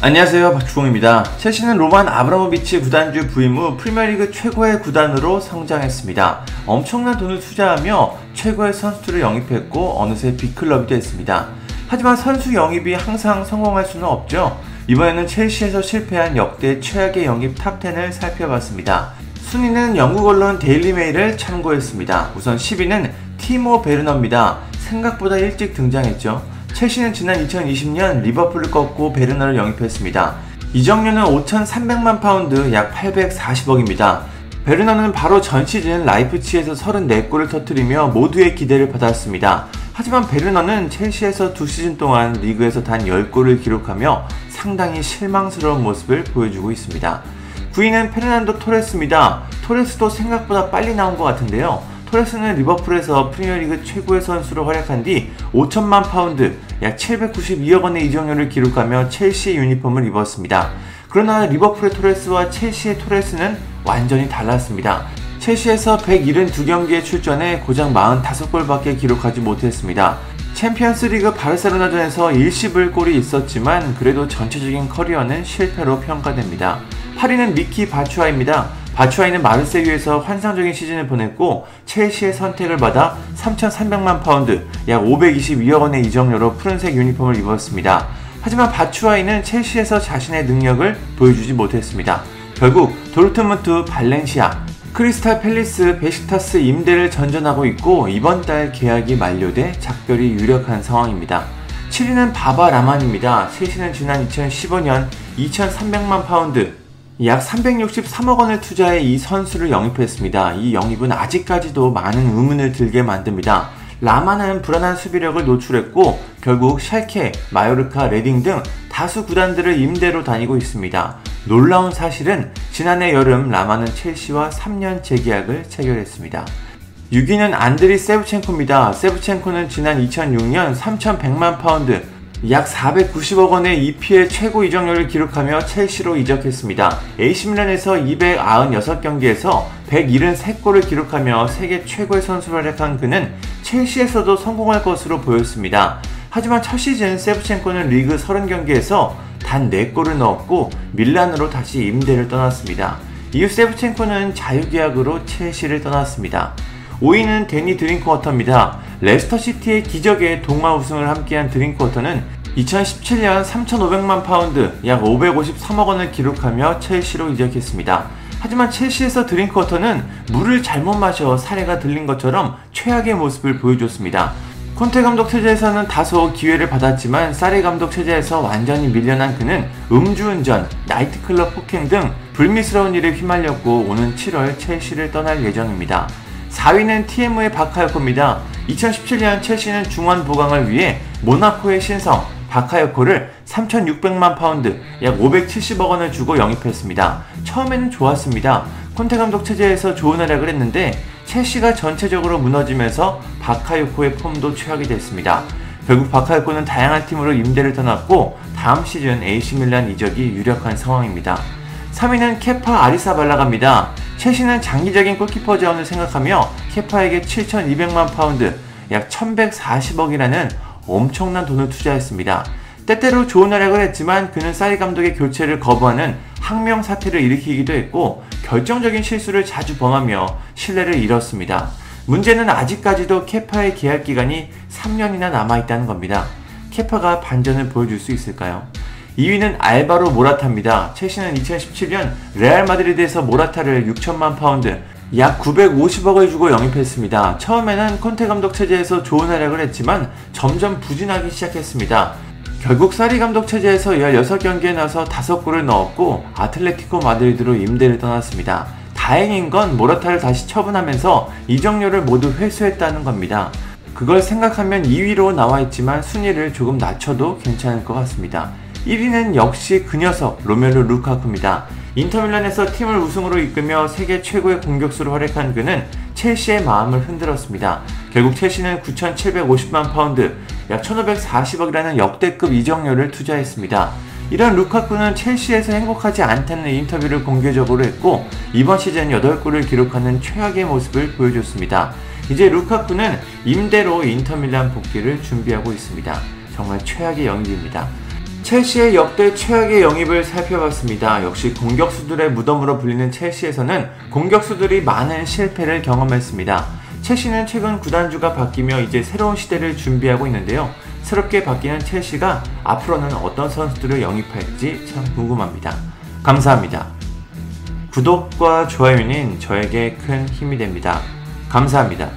안녕하세요 박주공입니다. 첼시는 로만 아브라모비치 구단주 부임 후 프리미어리그 최고의 구단으로 성장했습니다. 엄청난 돈을 투자하며 최고의 선수들을 영입했고 어느새 big club이 됐습니다. 하지만 선수 영입이 항상 성공할 수는 없죠. 이번에는 첼시에서 실패한 역대 최악의 영입 탑10을 살펴봤습니다. 순위는 영국 언론 데일리메일을 참고했습니다. 우선 10위는 티모 베르너입니다. 생각보다 일찍 등장했죠. 첼시는 지난 2020년 리버풀을 꺾고 베르너를 영입했습니다. 이적료는 5,300만 파운드 약 840억입니다. 베르너는 바로 전 시즌 라이프치히에서 34골을 터뜨리며 모두의 기대를 받았습니다. 하지만 베르너는 첼시에서 두 시즌 동안 리그에서 단 10골을 기록하며 상당히 실망스러운 모습을 보여주고 있습니다. 9위는 페르난도 토레스입니다. 토레스도 생각보다 빨리 나온 것 같은데요. 토레스는 리버풀에서 프리미어리그 최고의 선수로 활약한 뒤 5천만 파운드, 약 792억 원의 이적료를 기록하며 첼시의 유니폼을 입었습니다. 그러나 리버풀의 토레스와 첼시의 토레스는 완전히 달랐습니다. 첼시에서 172경기에 출전해 고작 45골밖에 기록하지 못했습니다. 챔피언스 리그 바르셀로나전에서 일시불 골이 있었지만 그래도 전체적인 커리어는 실패로 평가됩니다. 8위는 미키 바추아이입니다. 바추아이는 마르세유에서 환상적인 시즌을 보냈고 첼시의 선택을 받아 3,300만 파운드, 약 522억 원의 이적료로 푸른색 유니폼을 입었습니다. 하지만 바추아이는 첼시에서 자신의 능력을 보여주지 못했습니다. 결국 도르트문트, 발렌시아, 크리스탈 팰리스, 베식타스 임대를 전전하고 있고 이번 달 계약이 만료돼 작별이 유력한 상황입니다. 7위는 바바 라만입니다. 첼시는 지난 2015년 2,300만 파운드, 약 363억 원을 투자해 이 선수를 영입했습니다. 이 영입은 아직까지도 많은 의문을 들게 만듭니다. 라만은 불안한 수비력을 노출했고 결국 샬케, 마요르카, 레딩 등 다수 구단들을 임대로 다니고 있습니다. 놀라운 사실은 지난해 여름 라만은 첼시와 3년 재계약을 체결했습니다. 6위는 안드리 세브첸코입니다. 세브첸코는 지난 2006년 3,100만 파운드, 약 490억 원의 EPL 최고 이적료를 기록하며 첼시로 이적했습니다. AC밀란에서 296경기에서 173골을 기록하며 세계 최고의 선수로 활약한 그는 첼시에서도 성공할 것으로 보였습니다. 하지만 첫 시즌 세브첸코는 리그 30경기에서 단 4골을 넣었고 밀란으로 다시 임대를 떠났습니다. 이후 세브첸코는 자유계약으로 첼시를 떠났습니다. 5위는 대니 드링크워터입니다. 레스터시티의 기적의 동화 우승을 함께한 드링크워터는 2017년 3,500만 파운드, 약 553억 원을 기록하며 첼시로 이적했습니다. 하지만 첼시에서 드링크워터는 물을 잘못 마셔 사레가 들린 것처럼 최악의 모습을 보여줬습니다. 콘테 감독 체제에서는 다소 기회를 받았지만 사리 감독 체제에서 완전히 밀려난 그는 음주운전, 나이트클럽 폭행 등 불미스러운 일에 휘말렸고 오는 7월 첼시를 떠날 예정입니다. 4위는 티에무에 바카요코입니다. 2017년 첼시는 중원 보강을 위해 모나코의 신성 바카요코를 3,600만 파운드, 약 570억 원을 주고 영입했습니다. 처음에는 좋았습니다. 콘테 감독 체제에서 좋은 활약을 했는데 첼시가 전체적으로 무너지면서 바카요코의 폼도 최악이 됐습니다. 결국 바카요코는 다양한 팀으로 임대를 떠났고 다음 시즌 AC밀란 이적이 유력한 상황입니다. 3위는 케파 아리사발라가입니다. 첼시는 장기적인 골키퍼 자원을 생각하며 케파에게 7,200만 파운드, 약 1,140억이라는 엄청난 돈을 투자했습니다. 때때로 좋은 활약을 했지만 그는 사리 감독의 교체를 거부하는 항명 사태를 일으키기도 했고 결정적인 실수를 자주 범하며 신뢰를 잃었습니다. 문제는 아직까지도 케파의 계약 기간이 3년이나 남아있다는 겁니다. 케파가 반전을 보여줄 수 있을까요? 2위는 알바로 모라타입니다. 첼시는 2017년 레알 마드리드에서 모라타를 6천만 파운드, 약 950억을 주고 영입했습니다. 처음에는 콘테 감독 체제에서 좋은 활약을 했지만 점점 부진하기 시작했습니다. 결국 사리 감독 체제에서 16경기에 나서 5골을 넣었고 아틀레티코 마드리드로 임대를 떠났습니다. 다행인 건 모라타를 다시 처분하면서 이적료를 모두 회수했다는 겁니다. 그걸 생각하면 2위로 나와 있지만 순위를 조금 낮춰도 괜찮을 것 같습니다. 1위는 역시 그 녀석 로멜로 루카쿠입니다. 인터밀란에서 팀을 우승으로 이끌며 세계 최고의 공격수로 활약한 그는 첼시의 마음을 흔들었습니다. 결국 첼시는 9,750만 파운드, 약 1,540억이라는 역대급 이적료를 투자했습니다. 이런 루카쿠는 첼시에서 행복하지 않다는 인터뷰를 공개적으로 했고 이번 시즌 8골을 기록하는 최악의 모습을 보여줬습니다. 이제 루카쿠는 임대로 인터밀란 복귀를 준비하고 있습니다. 정말 최악의 영입입니다. 첼시의 역대 최악의 영입을 살펴봤습니다. 역시 공격수들의 무덤으로 불리는 첼시에서는 공격수들이 많은 실패를 경험했습니다. 첼시는 최근 구단주가 바뀌며 이제 새로운 시대를 준비하고 있는데요. 새롭게 바뀌는 첼시가 앞으로는 어떤 선수들을 영입할지 참 궁금합니다. 감사합니다. 구독과 좋아요는 저에게 큰 힘이 됩니다. 감사합니다.